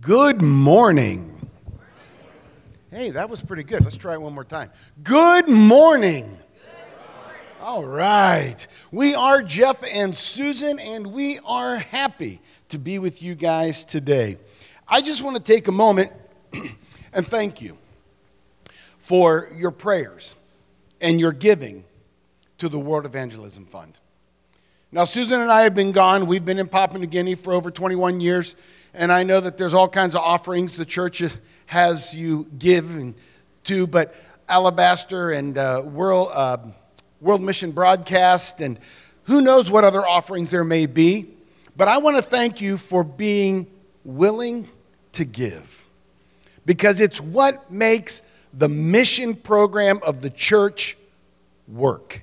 Good morning. Hey, that was pretty good. Let's try it one more time. Good morning. All right. We are Jeff and Susan, and we are happy to be with you guys today. I just want to take a moment and thank you for your prayers and your giving to the World Evangelism Fund. Now, Susan and I have been gone. We've been in Papua New Guinea for over 21 years, and I know that there's all kinds of offerings the church has you give and to, but Alabaster and uh, World, uh, World Mission Broadcast, and who knows what other offerings there may be. But I want to thank you for being willing to give because it's what makes the mission program of the church work.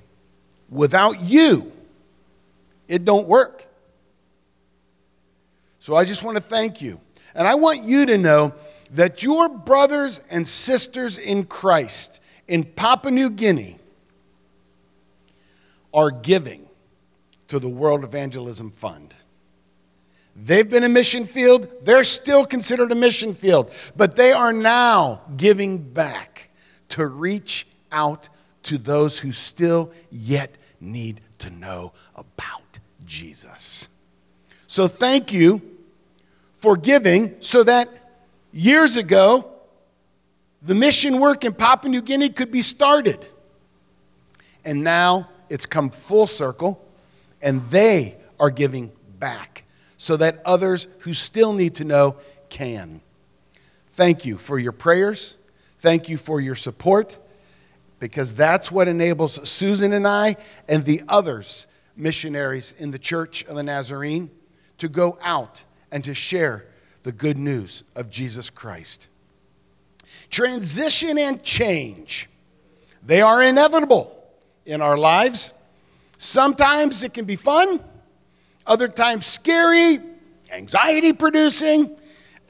Without you, it don't work. So I just want to thank you. And I want you to know that your brothers and sisters in Christ in Papua New Guinea are giving to the World Evangelism Fund. They've been a mission field, they're still considered a mission field, but they are now giving back to reach out to those who still yet need to know about Jesus. So thank you for giving so that years ago, the mission work in Papua New Guinea could be started. And now it's come full circle, and they are giving back so that others who still need to know can. Thank you for your prayers. Thank you for your support, because that's what enables Susan and I and the others missionaries in the Church of the Nazarene to go out and to share the good news of Jesus Christ. Transition and change, they are inevitable in our lives. Sometimes it can be fun, other times scary, anxiety producing,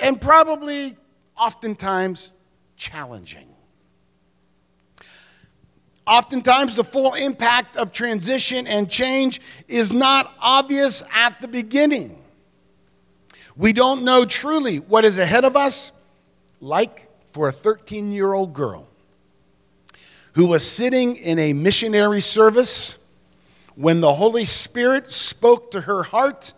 and probably oftentimes challenging. Oftentimes, the full impact of transition and change is not obvious at the beginning. We don't know truly what is ahead of us, like for a 13 year old girl who was sitting in a missionary service when the Holy Spirit spoke to her heart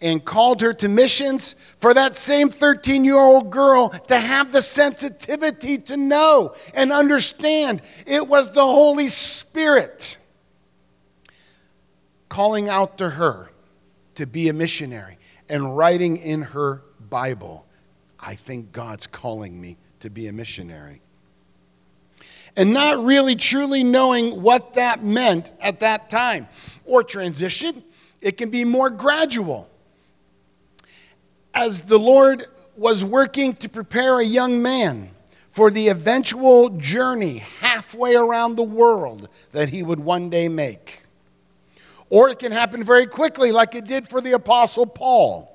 and called her to missions for that same 13 year old girl to have the sensitivity to know and understand. It was the Holy Spirit calling out to her to be a missionary and writing in her Bible, I think God's calling me to be a missionary. And not really truly knowing what that meant at that time. Or transition, it can be more gradual as the Lord was working to prepare a young man for the eventual journey halfway around the world that he would one day make. Or it can happen very quickly, like it did for the Apostle Paul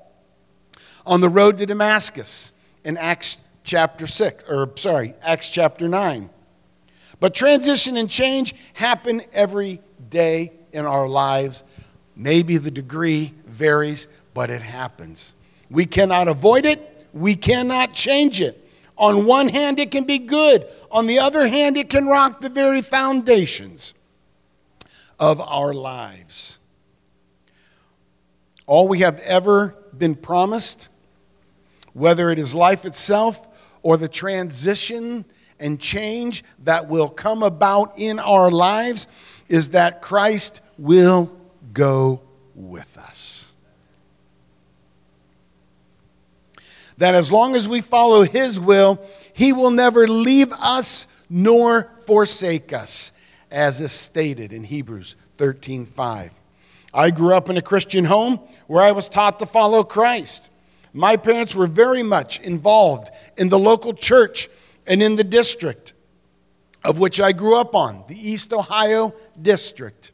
on the road to Damascus in Acts chapter 6, or sorry, Acts chapter 9. But transition and change happen every day in our lives. Maybe the degree varies, but it happens. We cannot avoid it, we cannot change it. On one hand, it can be good, on the other hand, it can rock the very foundations of our lives. All we have ever been promised, whether it is life itself or the transition and change that will come about in our lives, is that Christ will go with us. that as long as we follow His will, He will never leave us nor forsake us, as is stated in Hebrews 13 5. I grew up in a Christian home where I was taught to follow Christ. My parents were very much involved in the local church and in the district of which I grew up on, the East Ohio District.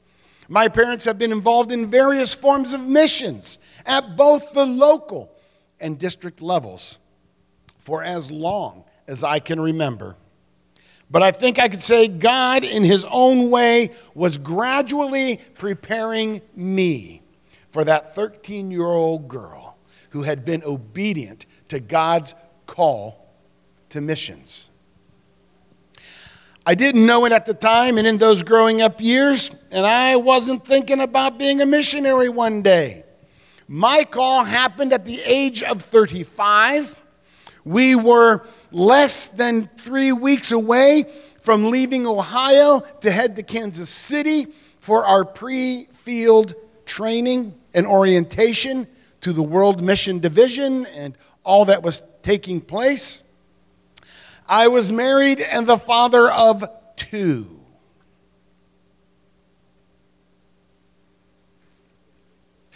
My parents have been involved in various forms of missions at both the local and district levels for as long as I can remember. But I think I could say God, in His own way, was gradually preparing me for that 13 year old girl who had been obedient to God's call to missions. I didn't know it at the time and in those growing up years, and I wasn't thinking about being a missionary one day. My call happened at the age of 35. We were less than three weeks away from leaving Ohio to head to Kansas City for our pre field training and orientation to the World Mission Division and all that was taking place. I was married and the father of two.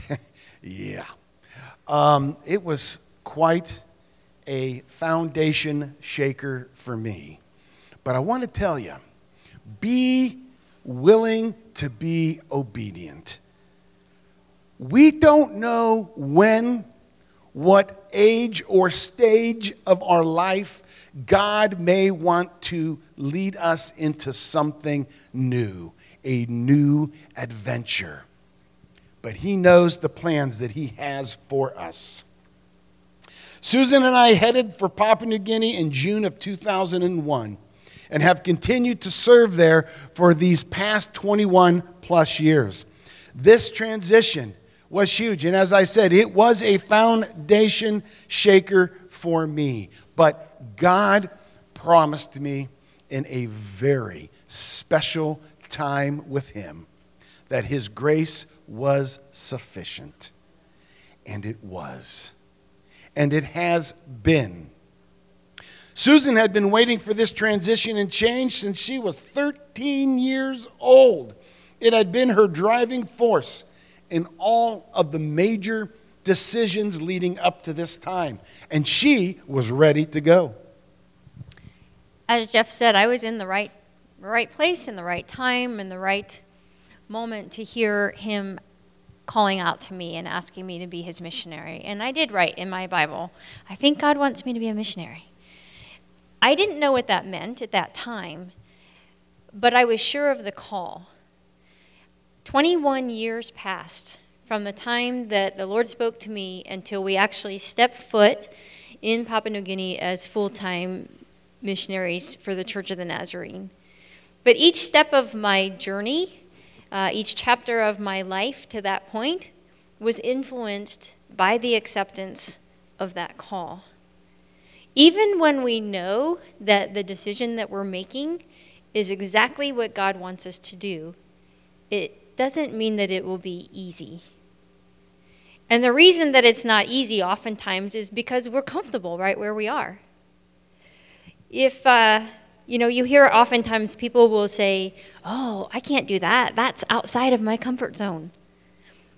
yeah. Um, it was quite a foundation shaker for me. But I want to tell you be willing to be obedient. We don't know when, what age or stage of our life God may want to lead us into something new, a new adventure. But He knows the plans that He has for us. Susan and I headed for Papua New Guinea in June of 2001 and have continued to serve there for these past 21 plus years. This transition was huge. And as I said, it was a foundation shaker for me. But God promised me in a very special time with Him that His grace was sufficient. And it was. And it has been. Susan had been waiting for this transition and change since she was 13 years old. It had been her driving force in all of the major decisions leading up to this time, and she was ready to go. As Jeff said, I was in the right, right place, in the right time, in the right moment to hear him calling out to me and asking me to be his missionary. And I did write in my Bible, I think God wants me to be a missionary. I didn't know what that meant at that time, but I was sure of the call. 21 years passed from the time that the Lord spoke to me until we actually stepped foot in Papua New Guinea as full time missionaries for the Church of the Nazarene. But each step of my journey, uh, each chapter of my life to that point, was influenced by the acceptance of that call. Even when we know that the decision that we're making is exactly what God wants us to do, it doesn't mean that it will be easy. And the reason that it's not easy oftentimes is because we're comfortable right where we are. If, uh, you know, you hear oftentimes people will say, Oh, I can't do that. That's outside of my comfort zone.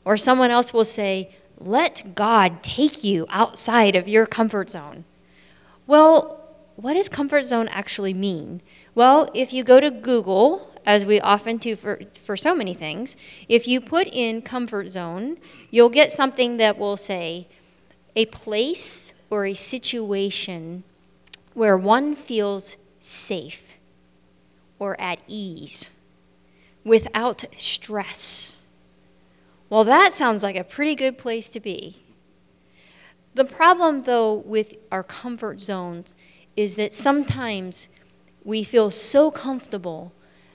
Or someone else will say, Let God take you outside of your comfort zone. Well, what does comfort zone actually mean? Well, if you go to Google, as we often do for, for so many things, if you put in comfort zone, you'll get something that will say a place or a situation where one feels safe or at ease without stress. Well, that sounds like a pretty good place to be. The problem, though, with our comfort zones is that sometimes we feel so comfortable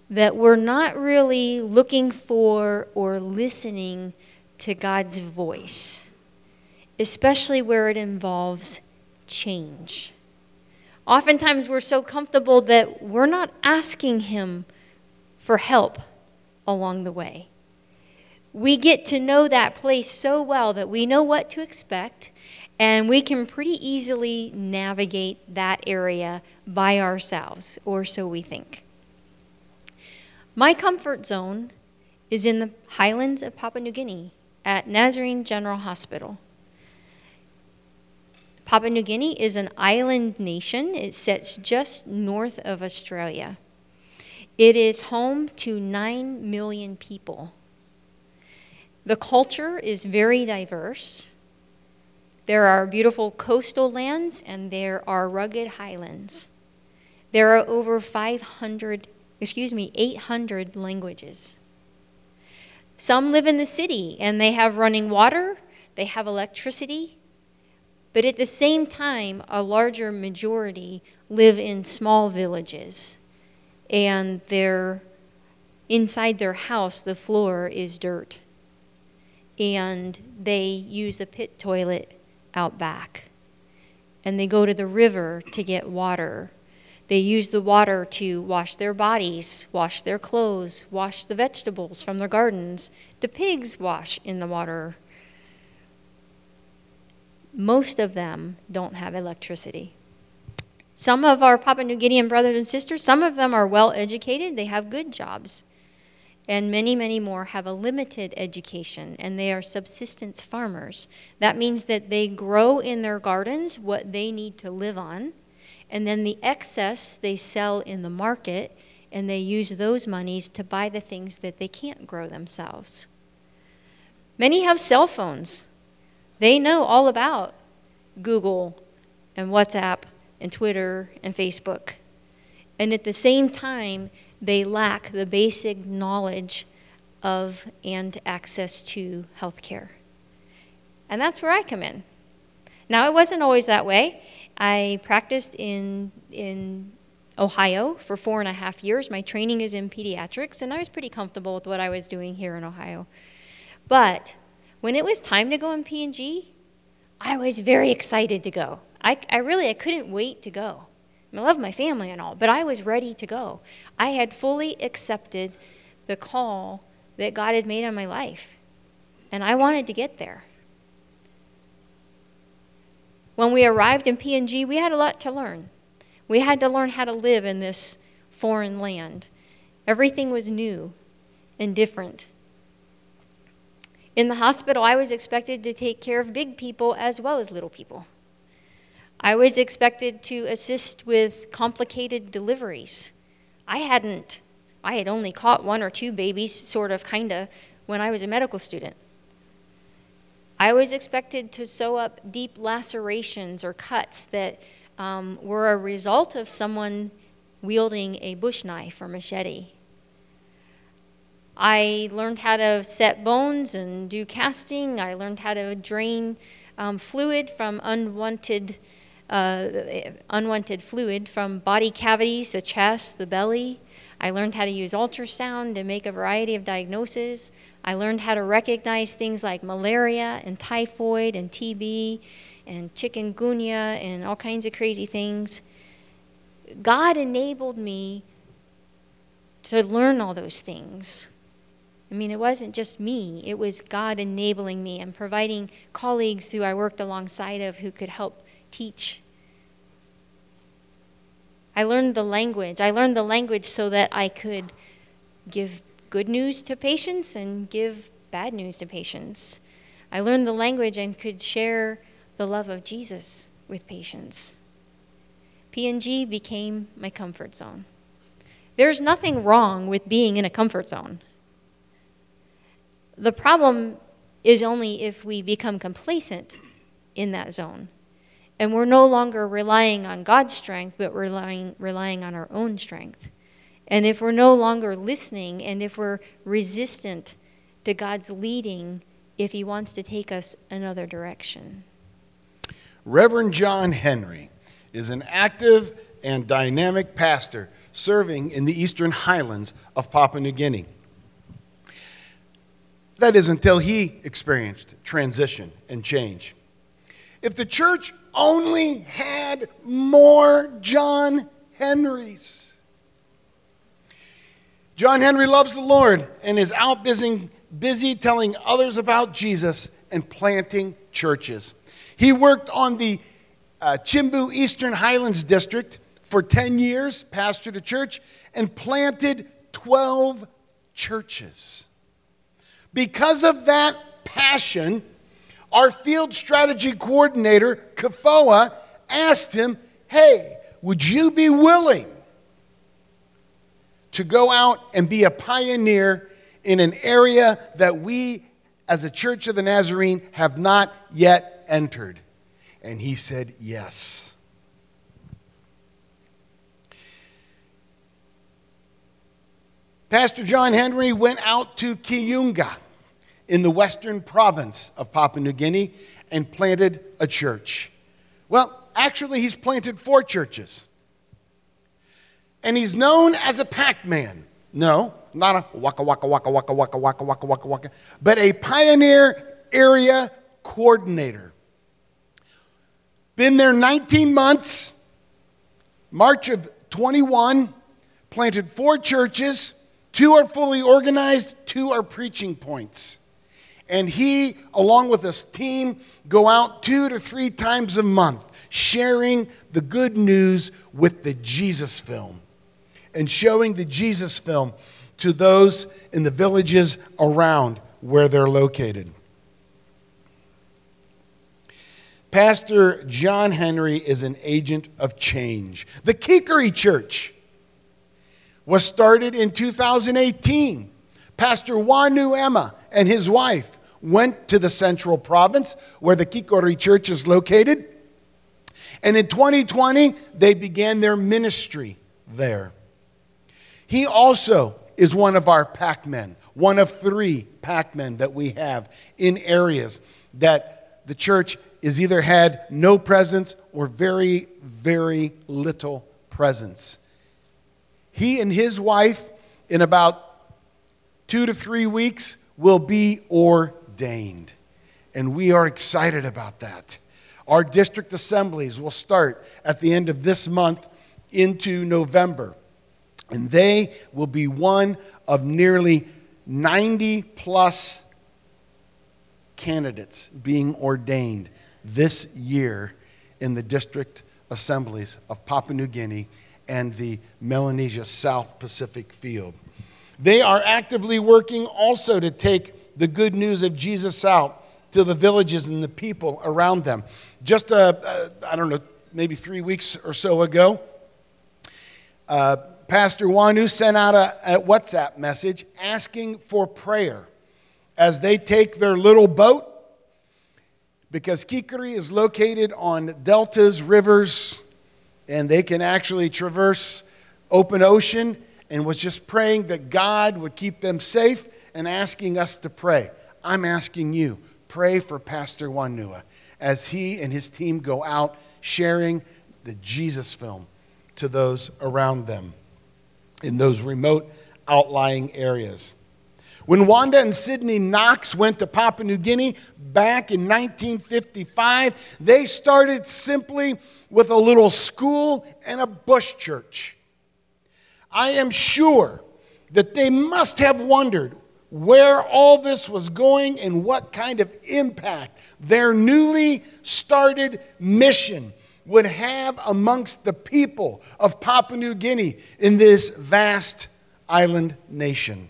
that we're not really looking for or listening to God's voice, especially where it involves change. Oftentimes, we're so comfortable that we're not asking Him for help along the way. We get to know that place so well that we know what to expect and we can pretty easily navigate that area by ourselves, or so we think. My comfort zone is in the highlands of Papua New Guinea at Nazarene General Hospital. Papua New Guinea is an island nation. It sits just north of Australia. It is home to 9 million people. The culture is very diverse. There are beautiful coastal lands and there are rugged highlands. There are over 500, excuse me, 800 languages. Some live in the city and they have running water, they have electricity, But at the same time, a larger majority live in small villages, and they're inside their house, the floor is dirt. And they use a pit toilet out back. And they go to the river to get water. They use the water to wash their bodies, wash their clothes, wash the vegetables from their gardens. The pigs wash in the water. Most of them don't have electricity. Some of our Papua New Guinean brothers and sisters, some of them are well educated, they have good jobs and many, many more have a limited education and they are subsistence farmers. That means that they grow in their gardens what they need to live on, and then the excess they sell in the market and they use those monies to buy the things that they can't grow themselves. Many have cell phones. They know all about Google and WhatsApp and Twitter and Facebook. And at the same time, they lack the basic knowledge of and access to health care. And that's where I come in. Now, it wasn't always that way. I practiced in, in Ohio for four and a half years. My training is in pediatrics, and I was pretty comfortable with what I was doing here in Ohio. But when it was time to go in PNG, I was very excited to go. I, I really I couldn't wait to go. I love my family and all, but I was ready to go. I had fully accepted the call that God had made on my life, and I wanted to get there. When we arrived in PNG, we had a lot to learn. We had to learn how to live in this foreign land. Everything was new and different. In the hospital, I was expected to take care of big people as well as little people. I was expected to assist with complicated deliveries. I hadn't, I had only caught one or two babies, sort of, kind of, when I was a medical student. I was expected to sew up deep lacerations or cuts that um, were a result of someone wielding a bush knife or machete. I learned how to set bones and do casting. I learned how to drain um, fluid from unwanted uh, unwanted fluid from body cavities, the chest, the belly. I learned how to use ultrasound to make a variety of diagnoses. I learned how to recognize things like malaria and typhoid and TB and chikungunya and all kinds of crazy things. God enabled me to learn all those things. I mean, it wasn't just me, it was God enabling me and providing colleagues who I worked alongside of who could help teach. I learned the language. I learned the language so that I could give good news to patients and give bad news to patients. I learned the language and could share the love of Jesus with patients. PNG became my comfort zone. There's nothing wrong with being in a comfort zone. The problem is only if we become complacent in that zone. And we're no longer relying on God's strength, but relying, relying on our own strength. And if we're no longer listening and if we're resistant to God's leading, if He wants to take us another direction. Reverend John Henry is an active and dynamic pastor serving in the eastern highlands of Papua New Guinea. That is until he experienced transition and change. If the church only had more John Henrys. John Henry loves the Lord and is out busy, busy telling others about Jesus and planting churches. He worked on the uh, Chimbu Eastern Highlands District for 10 years, pastored a church, and planted 12 churches. Because of that passion, our field strategy coordinator, Kafoa, asked him, Hey, would you be willing to go out and be a pioneer in an area that we, as a Church of the Nazarene, have not yet entered? And he said, Yes. Pastor John Henry went out to Kiunga in the western province of Papua New Guinea and planted a church. Well, actually, he's planted four churches. And he's known as a Pac Man. No, not a waka waka waka waka waka waka waka waka waka, but a pioneer area coordinator. Been there 19 months. March of 21, planted four churches. Two are fully organized, two are preaching points. And he, along with his team, go out two to three times a month sharing the good news with the Jesus film and showing the Jesus film to those in the villages around where they're located. Pastor John Henry is an agent of change. The Kikori Church was started in 2018. Pastor Wanu Emma and his wife went to the central province where the Kikori Church is located. And in 2020, they began their ministry there. He also is one of our pack men, one of three pack men that we have in areas that the church is either had no presence or very, very little presence. He and his wife, in about two to three weeks, will be ordained. And we are excited about that. Our district assemblies will start at the end of this month into November. And they will be one of nearly 90 plus candidates being ordained this year in the district assemblies of Papua New Guinea and the Melanesia South Pacific field. They are actively working also to take the good news of Jesus out to the villages and the people around them. Just, uh, uh, I don't know, maybe three weeks or so ago, uh, Pastor Wanu sent out a, a WhatsApp message asking for prayer as they take their little boat because Kikori is located on deltas, rivers, and they can actually traverse open ocean and was just praying that God would keep them safe and asking us to pray. I'm asking you, pray for Pastor Wanua as he and his team go out sharing the Jesus film to those around them in those remote outlying areas. When Wanda and Sidney Knox went to Papua New Guinea back in 1955, they started simply with a little school and a bush church. I am sure that they must have wondered where all this was going and what kind of impact their newly started mission would have amongst the people of Papua New Guinea in this vast island nation.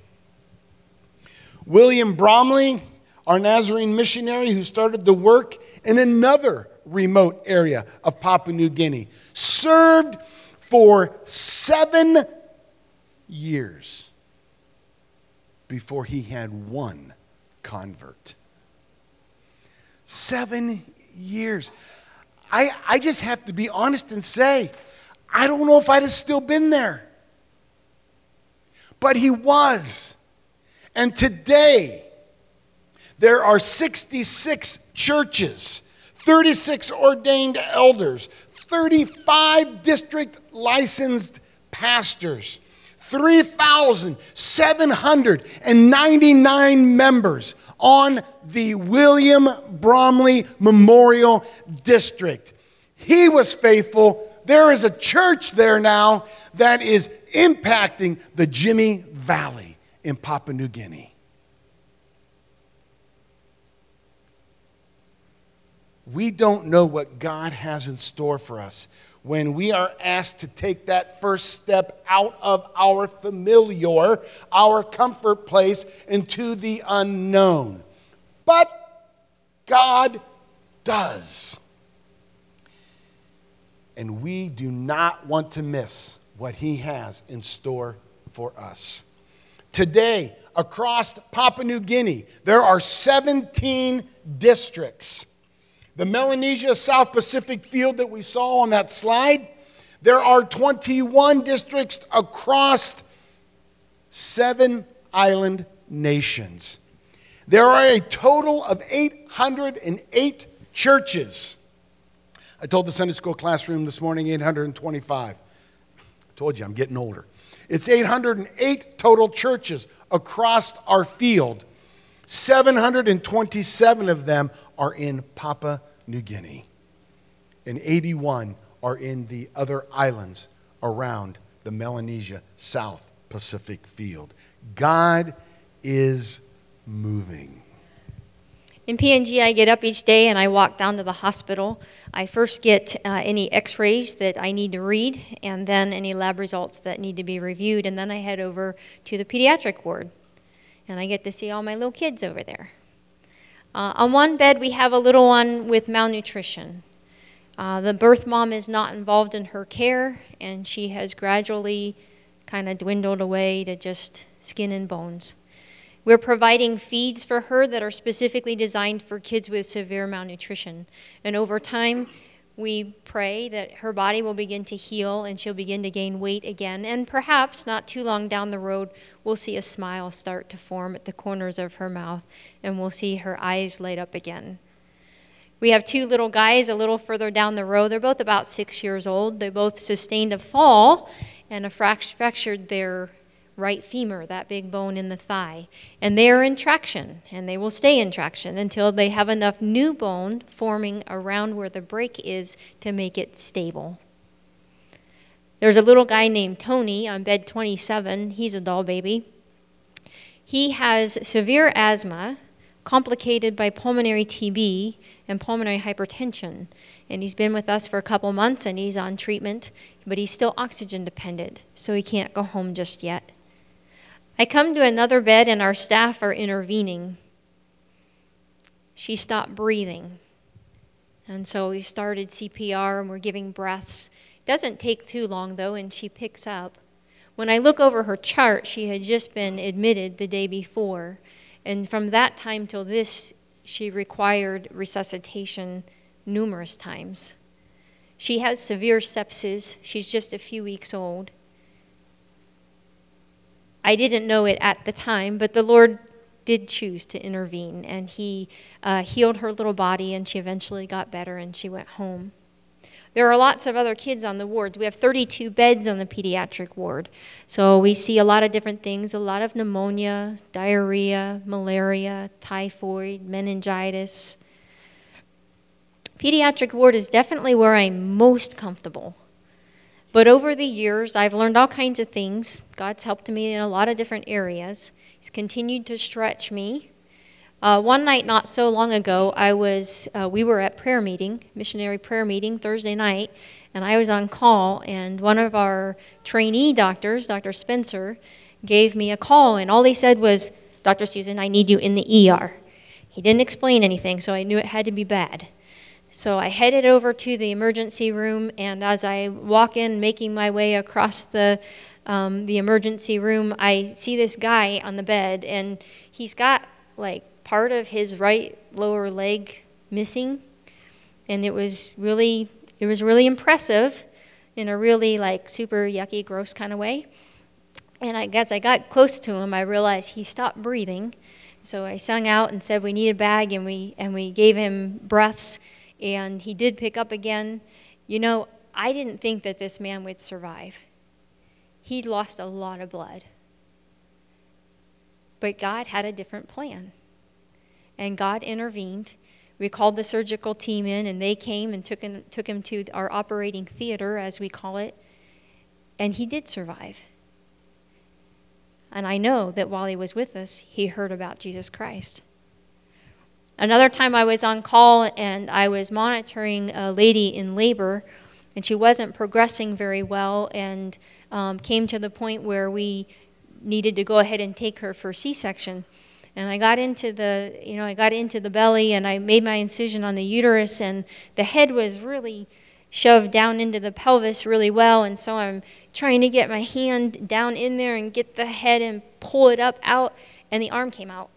William Bromley, our Nazarene missionary who started the work in another remote area of Papua New Guinea, served for seven years before he had one convert. Seven years. I, I just have to be honest and say, I don't know if I'd have still been there. But he was. And today, there are 66 churches, 36 ordained elders, 35 district licensed pastors, 3,799 members on the William Bromley Memorial District. He was faithful. There is a church there now that is impacting the Jimi Valley in Papua New Guinea. We don't know what God has in store for us when we are asked to take that first step out of our familiar, our comfort place, into the unknown. But God does. And we do not want to miss what He has in store for us. Today, across Papua New Guinea, there are 17 districts. The Melanesia South Pacific field that we saw on that slide, there are 21 districts across seven island nations. There are a total of 808 churches. I told the Sunday school classroom this morning 825. I told you I'm getting older. It's 808 total churches across our field. 727 of them are in Papua New Guinea, and 81 are in the other islands around the Melanesia South Pacific field. God is moving. In PNG, I get up each day and I walk down to the hospital. I first get uh, any x rays that I need to read, and then any lab results that need to be reviewed, and then I head over to the pediatric ward. And I get to see all my little kids over there. Uh, on one bed, we have a little one with malnutrition. Uh, the birth mom is not involved in her care, and she has gradually kind of dwindled away to just skin and bones. We're providing feeds for her that are specifically designed for kids with severe malnutrition. And over time, we pray that her body will begin to heal and she'll begin to gain weight again. And perhaps not too long down the road, we'll see a smile start to form at the corners of her mouth and we'll see her eyes light up again. We have two little guys a little further down the road. They're both about six years old. They both sustained a fall and a fractured their right femur, that big bone in the thigh. And they are in traction, and they will stay in traction until they have enough new bone forming around where the break is to make it stable. There's a little guy named Tony on bed 27. He's a doll baby. He has severe asthma, complicated by pulmonary TB and pulmonary hypertension. And he's been with us for a couple months and he's on treatment, but he's still oxygen dependent, so he can't go home just yet. I come to another bed and our staff are intervening. She stopped breathing. And so we started CPR and we're giving breaths. It doesn't take too long though, and she picks up. When I look over her chart, she had just been admitted the day before. And from that time till this, she required resuscitation numerous times. She has severe sepsis. She's just a few weeks old. I didn't know it at the time, but the Lord did choose to intervene, and He uh, healed her little body, and she eventually got better, and she went home. There are lots of other kids on the wards. We have 32 beds on the pediatric ward. So we see a lot of different things a lot of pneumonia, diarrhea, malaria, typhoid, meningitis. Pediatric ward is definitely where I'm most comfortable. But over the years, I've learned all kinds of things. God's helped me in a lot of different areas. He's continued to stretch me. Uh, one night, not so long ago, I was uh, we were at prayer meeting, missionary prayer meeting Thursday night, and I was on call. And one of our trainee doctors, Dr. Spencer, gave me a call, and all he said was, "Dr. Susan, I need you in the ER." He didn't explain anything, so I knew it had to be bad. So I headed over to the emergency room, and as I walk in, making my way across the um, the emergency room, I see this guy on the bed, and he's got like part of his right lower leg missing, and it was really it was really impressive, in a really like super yucky, gross kind of way. And I guess I got close to him, I realized he stopped breathing. So I sung out and said we need a bag, and we and we gave him breaths and he did pick up again. You know, I didn't think that this man would survive. He'd lost a lot of blood. But God had a different plan. And God intervened. We called the surgical team in, and they came and took him, took him to our operating theater, as we call it. And he did survive. And I know that while he was with us, he heard about Jesus Christ. Another time I was on call and I was monitoring a lady in labor, and she wasn't progressing very well and um, came to the point where we needed to go ahead and take her for C-section. And I got into the, you know, I got into the belly and I made my incision on the uterus, and the head was really shoved down into the pelvis really well. And so I'm trying to get my hand down in there and get the head and pull it up out, and the arm came out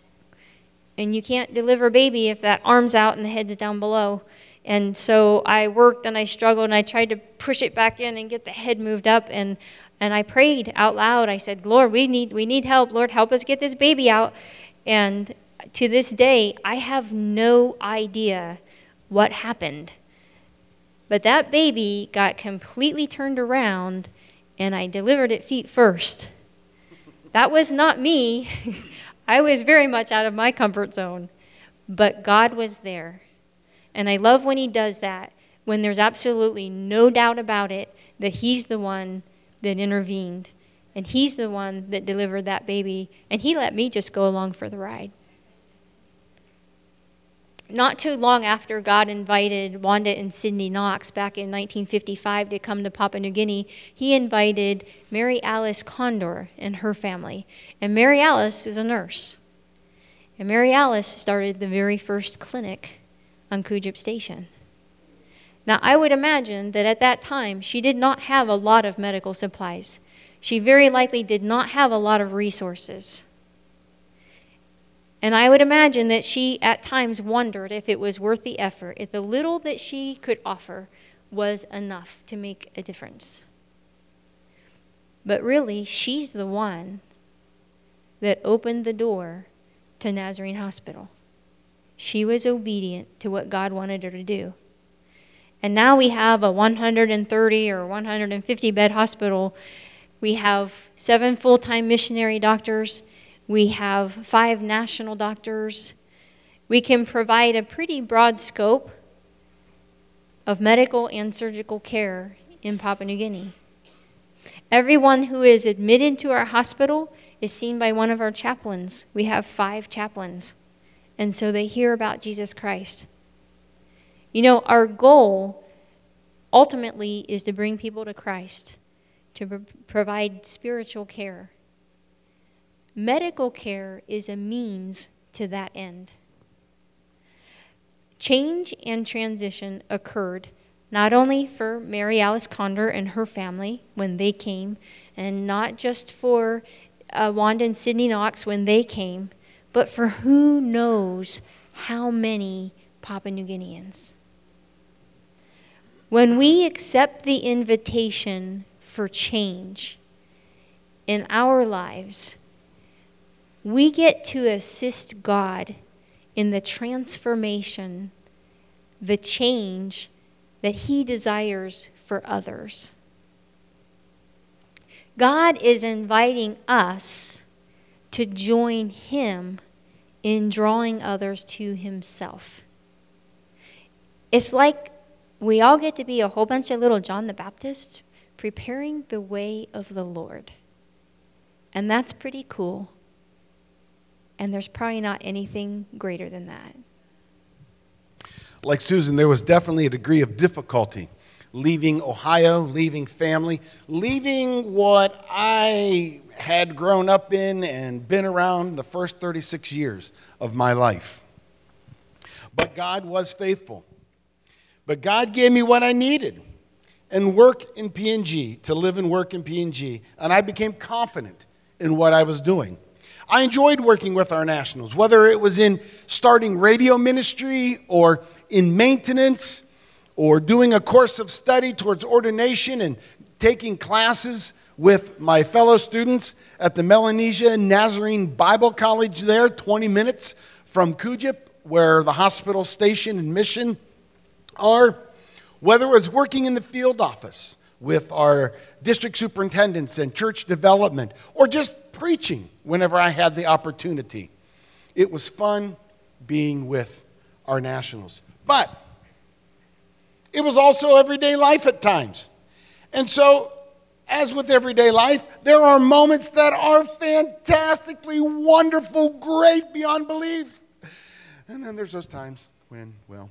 and you can't deliver a baby if that arm's out and the head's down below. And so I worked and I struggled and I tried to push it back in and get the head moved up and and I prayed out loud. I said, "Lord, we need we need help. Lord, help us get this baby out." And to this day, I have no idea what happened. But that baby got completely turned around, and I delivered it feet first. That was not me. I was very much out of my comfort zone. But God was there. And I love when He does that, when there's absolutely no doubt about it that He's the one that intervened. And He's the one that delivered that baby. And He let me just go along for the ride not too long after God invited Wanda and Sydney Knox back in 1955 to come to Papua New Guinea, he invited Mary Alice Condor and her family. And Mary Alice was a nurse. And Mary Alice started the very first clinic on Kudjip Station. Now, I would imagine that at that time, she did not have a lot of medical supplies. She very likely did not have a lot of resources. And I would imagine that she at times wondered if it was worth the effort, if the little that she could offer was enough to make a difference. But really, she's the one that opened the door to Nazarene Hospital. She was obedient to what God wanted her to do. And now we have a 130 or 150 bed hospital. We have seven full time missionary doctors we have five national doctors. We can provide a pretty broad scope of medical and surgical care in Papua New Guinea. Everyone who is admitted to our hospital is seen by one of our chaplains. We have five chaplains. And so they hear about Jesus Christ. You know, our goal ultimately is to bring people to Christ, to pro- provide spiritual care. Medical care is a means to that end. Change and transition occurred not only for Mary Alice Condor and her family when they came, and not just for uh, Wanda and Sydney Knox when they came, but for who knows how many Papua New Guineans. When we accept the invitation for change in our lives, we get to assist God in the transformation, the change that He desires for others. God is inviting us to join Him in drawing others to Himself. It's like we all get to be a whole bunch of little John the Baptist preparing the way of the Lord. And that's pretty cool. And there's probably not anything greater than that. Like Susan, there was definitely a degree of difficulty leaving Ohio, leaving family, leaving what I had grown up in and been around the first 36 years of my life. But God was faithful. But God gave me what I needed and work in PNG, to live and work in PNG. And I became confident in what I was doing. I enjoyed working with our nationals, whether it was in starting radio ministry or in maintenance or doing a course of study towards ordination and taking classes with my fellow students at the Melanesia Nazarene Bible College there, 20 minutes from Kudjip, where the hospital station and mission are, whether it was working in the field office with our district superintendents and church development, or just preaching whenever I had the opportunity. It was fun being with our nationals. But it was also everyday life at times. And so, as with everyday life, there are moments that are fantastically wonderful, great beyond belief. And then there's those times when, well,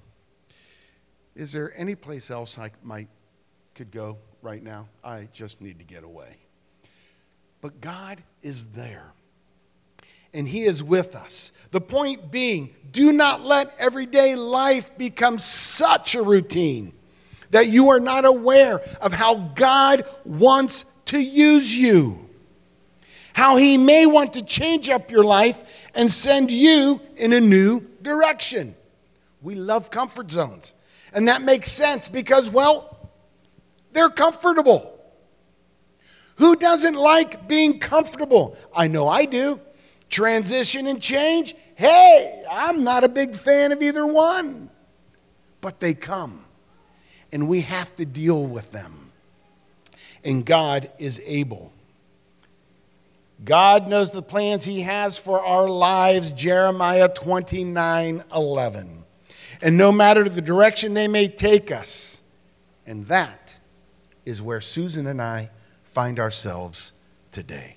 is there any place else I might could go right now. I just need to get away. But God is there. And He is with us. The point being, do not let everyday life become such a routine that you are not aware of how God wants to use you. How He may want to change up your life and send you in a new direction. We love comfort zones. And that makes sense because, well, they're comfortable. Who doesn't like being comfortable? I know I do. Transition and change, hey, I'm not a big fan of either one. But they come. and we have to deal with them. And God is able. God knows the plans He has for our lives, Jeremiah 29 11. And no matter the direction they may take us, and that is where Susan and I find ourselves today.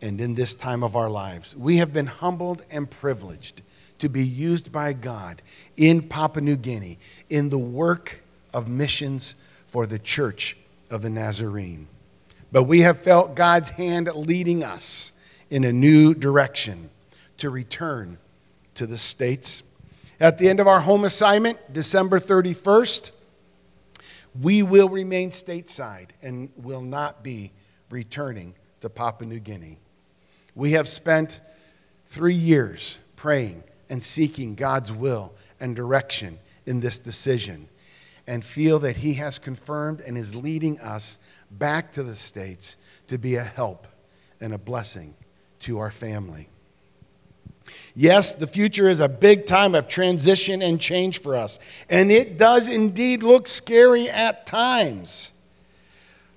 And in this time of our lives, we have been humbled and privileged to be used by God in Papua New Guinea in the work of missions for the Church of the Nazarene. But we have felt God's hand leading us in a new direction to return to the States. At the end of our home assignment, December 31st, we will remain stateside and will not be returning to Papua New Guinea. We have spent three years praying and seeking God's will and direction in this decision and feel that He has confirmed and is leading us back to the States to be a help and a blessing to our family. Yes, the future is a big time of transition and change for us, and it does indeed look scary at times.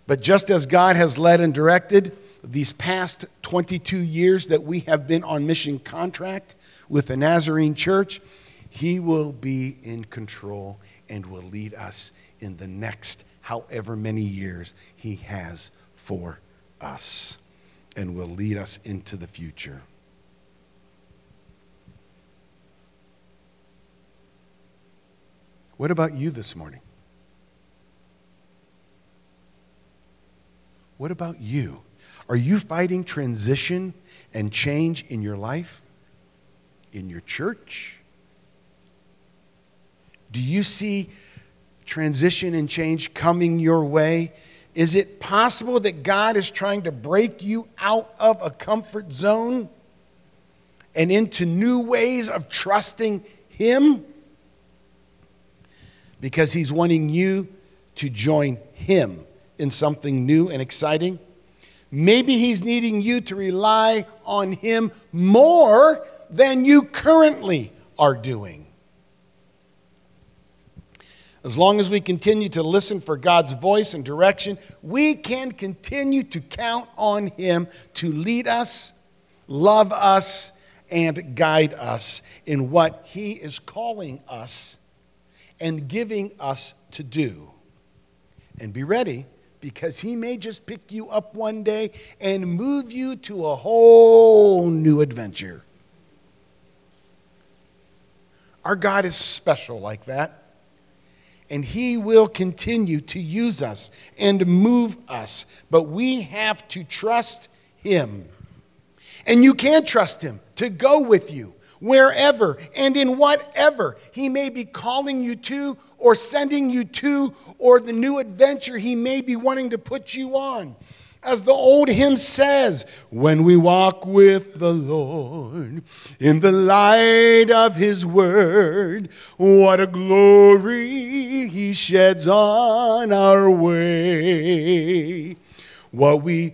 But just as God has led and directed these past 22 years that we have been on mission contract with the Nazarene Church, He will be in control and will lead us in the next however many years He has for us and will lead us into the future. What about you this morning? What about you? Are you fighting transition and change in your life? In your church? Do you see transition and change coming your way? Is it possible that God is trying to break you out of a comfort zone and into new ways of trusting Him? Because He's wanting you to join Him in something new and exciting. Maybe He's needing you to rely on Him more than you currently are doing. As long as we continue to listen for God's voice and direction, we can continue to count on Him to lead us, love us, and guide us in what He is calling us and giving us to do. And be ready because He may just pick you up one day and move you to a whole new adventure. Our God is special like that and He will continue to use us and move us. But we have to trust Him. And you can trust Him to go with you wherever and in whatever He may be calling you to or sending you to or the new adventure He may be wanting to put you on. As the old hymn says, when we walk with the Lord in the light of his word, what a glory he sheds on our way. What we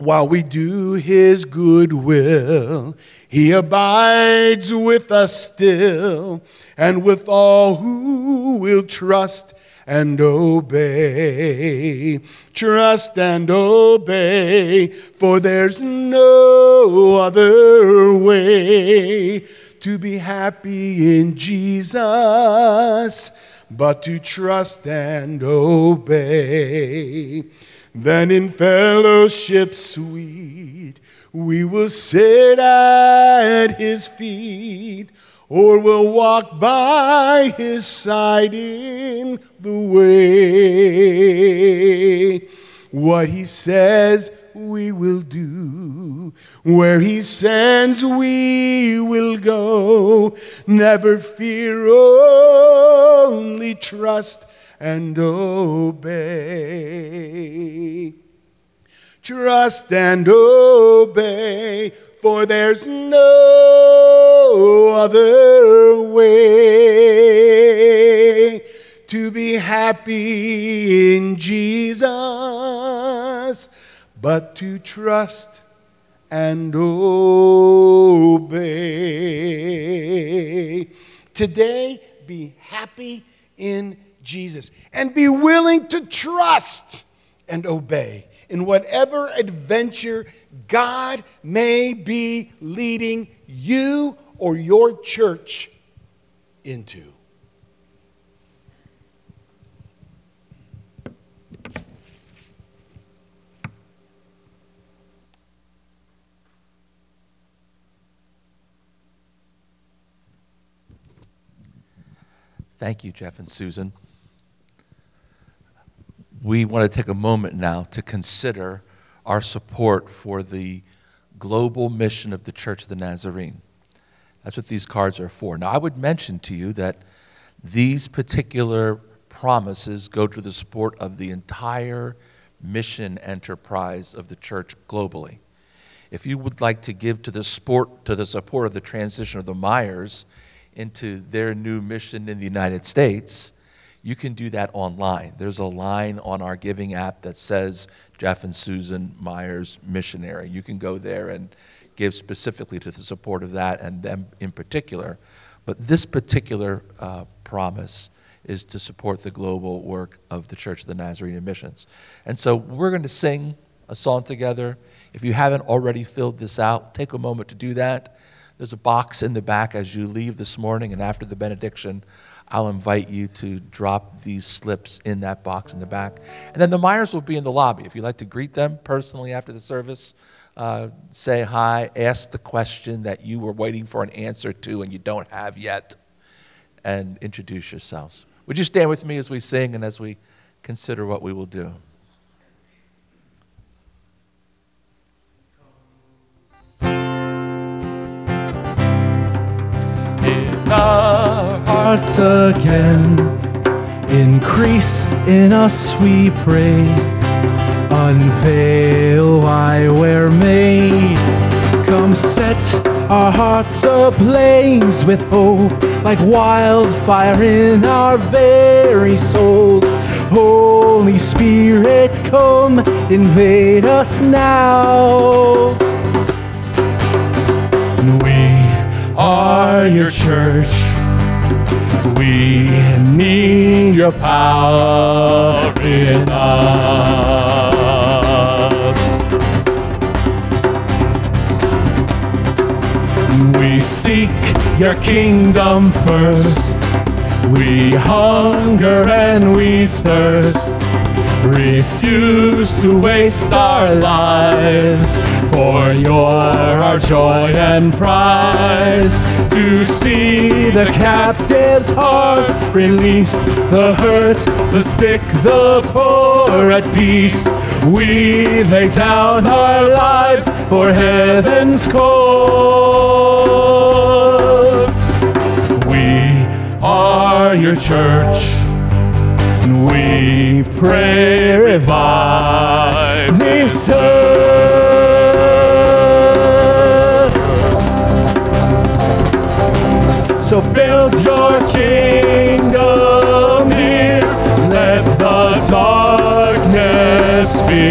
while we do his good will, he abides with us still, and with all who will trust and obey. Trust and obey, for there's no other way to be happy in Jesus but to trust and obey. Then in fellowship sweet, we will sit at his feet or we'll walk by his side in the way. What he says we will do, where he sends we will go. Never fear, only trust and obey. Trust and obey for there's no other way to be happy in Jesus but to trust and obey. Today, be happy in Jesus and be willing to trust and obey in whatever adventure God may be leading you or your church into. Thank you, Jeff and Susan. We want to take a moment now to consider our support for the global mission of the Church of the Nazarene. That's what these cards are for. Now, I would mention to you that these particular promises go to the support of the entire mission enterprise of the church globally. If you would like to give to the support to the support of the transition of the Myers into their new mission in the United States, you can do that online. There's a line on our giving app that says Jeff and Susan Myers Missionary. You can go there and give specifically to the support of that and them in particular. But this particular uh, promise is to support the global work of the Church of the Nazarene Missions. And so we're going to sing a song together. If you haven't already filled this out, take a moment to do that. There's a box in the back as you leave this morning, and after the benediction, I'll invite you to drop these slips in that box in the back. And then the Myers will be in the lobby. If you'd like to greet them personally after the service, uh, say hi, ask the question that you were waiting for an answer to and you don't have yet, and introduce yourselves. Would you stand with me as we sing and as we consider what we will do? Hearts again. Increase in us, we pray. Unveil why we're made. Come set our hearts ablaze with hope, like wildfire in our very souls. Holy Spirit, come invade us now. We are your church. We need your power in us. We seek your kingdom first. We hunger and we thirst. Refuse to waste our lives, for you're our joy and prize. To see the captives' hearts released, the hurt, the sick, the poor at peace. We lay down our lives for heaven's cause. We are your church. And we pray, revive this earth.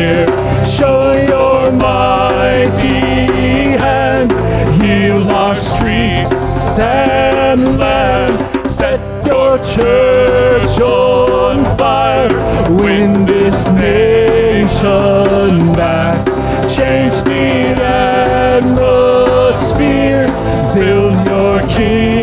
Fear. Show your mighty hand. Heal our streets and land. Set your church on fire. Win this nation back. Change the atmosphere. Build your kingdom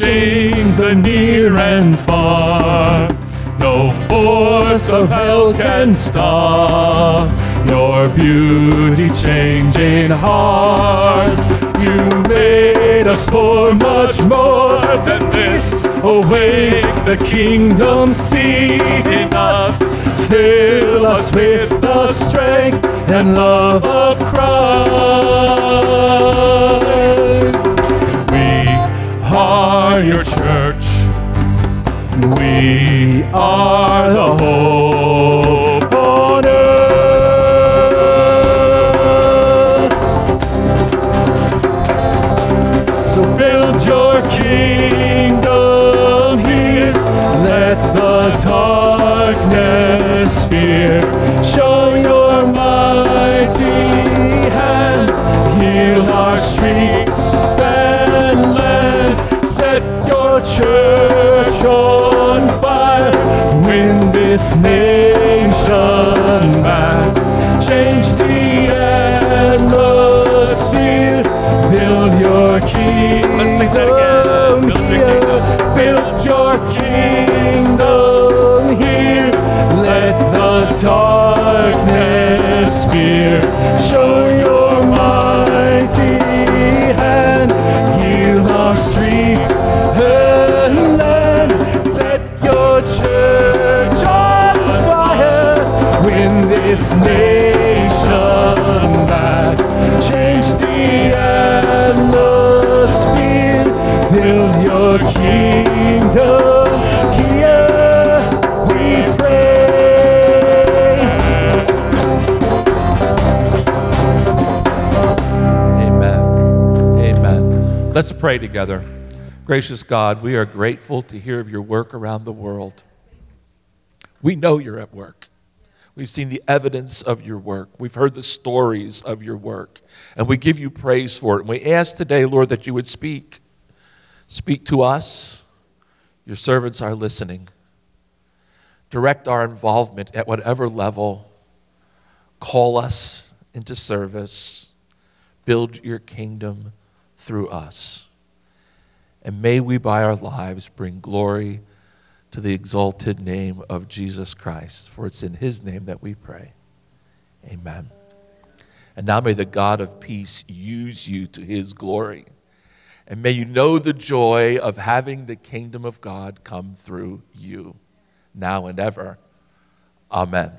the near and far. No force of hell can stop your beauty changing hearts. You made us for much more than this. Awake the kingdom seed in us. Fill us with the strength and love of Christ. are the hope on earth. So build your kingdom here. Let the darkness fear. Show your mighty hand. Heal our streets and land. Set your church on this nation back. Change the atmosphere. Build your kingdom. Let's sing that again. Build your kingdom. Build your kingdom here. Let the darkness fear. Show this nation back. Change the atmosphere. Build your kingdom here. We pray. Amen. Amen. Let's pray together. Gracious God, we are grateful to hear of your work around the world. We know you're at work. We've seen the evidence of your work. We've heard the stories of your work. And we give you praise for it. And we ask today, Lord, that you would speak. Speak to us. Your servants are listening. Direct our involvement at whatever level. Call us into service. Build your kingdom through us. And may we, by our lives, bring glory to the exalted name of Jesus Christ. For it's in his name that we pray. Amen. And now may the God of peace use you to his glory. And may you know the joy of having the kingdom of God come through you, now and ever. Amen.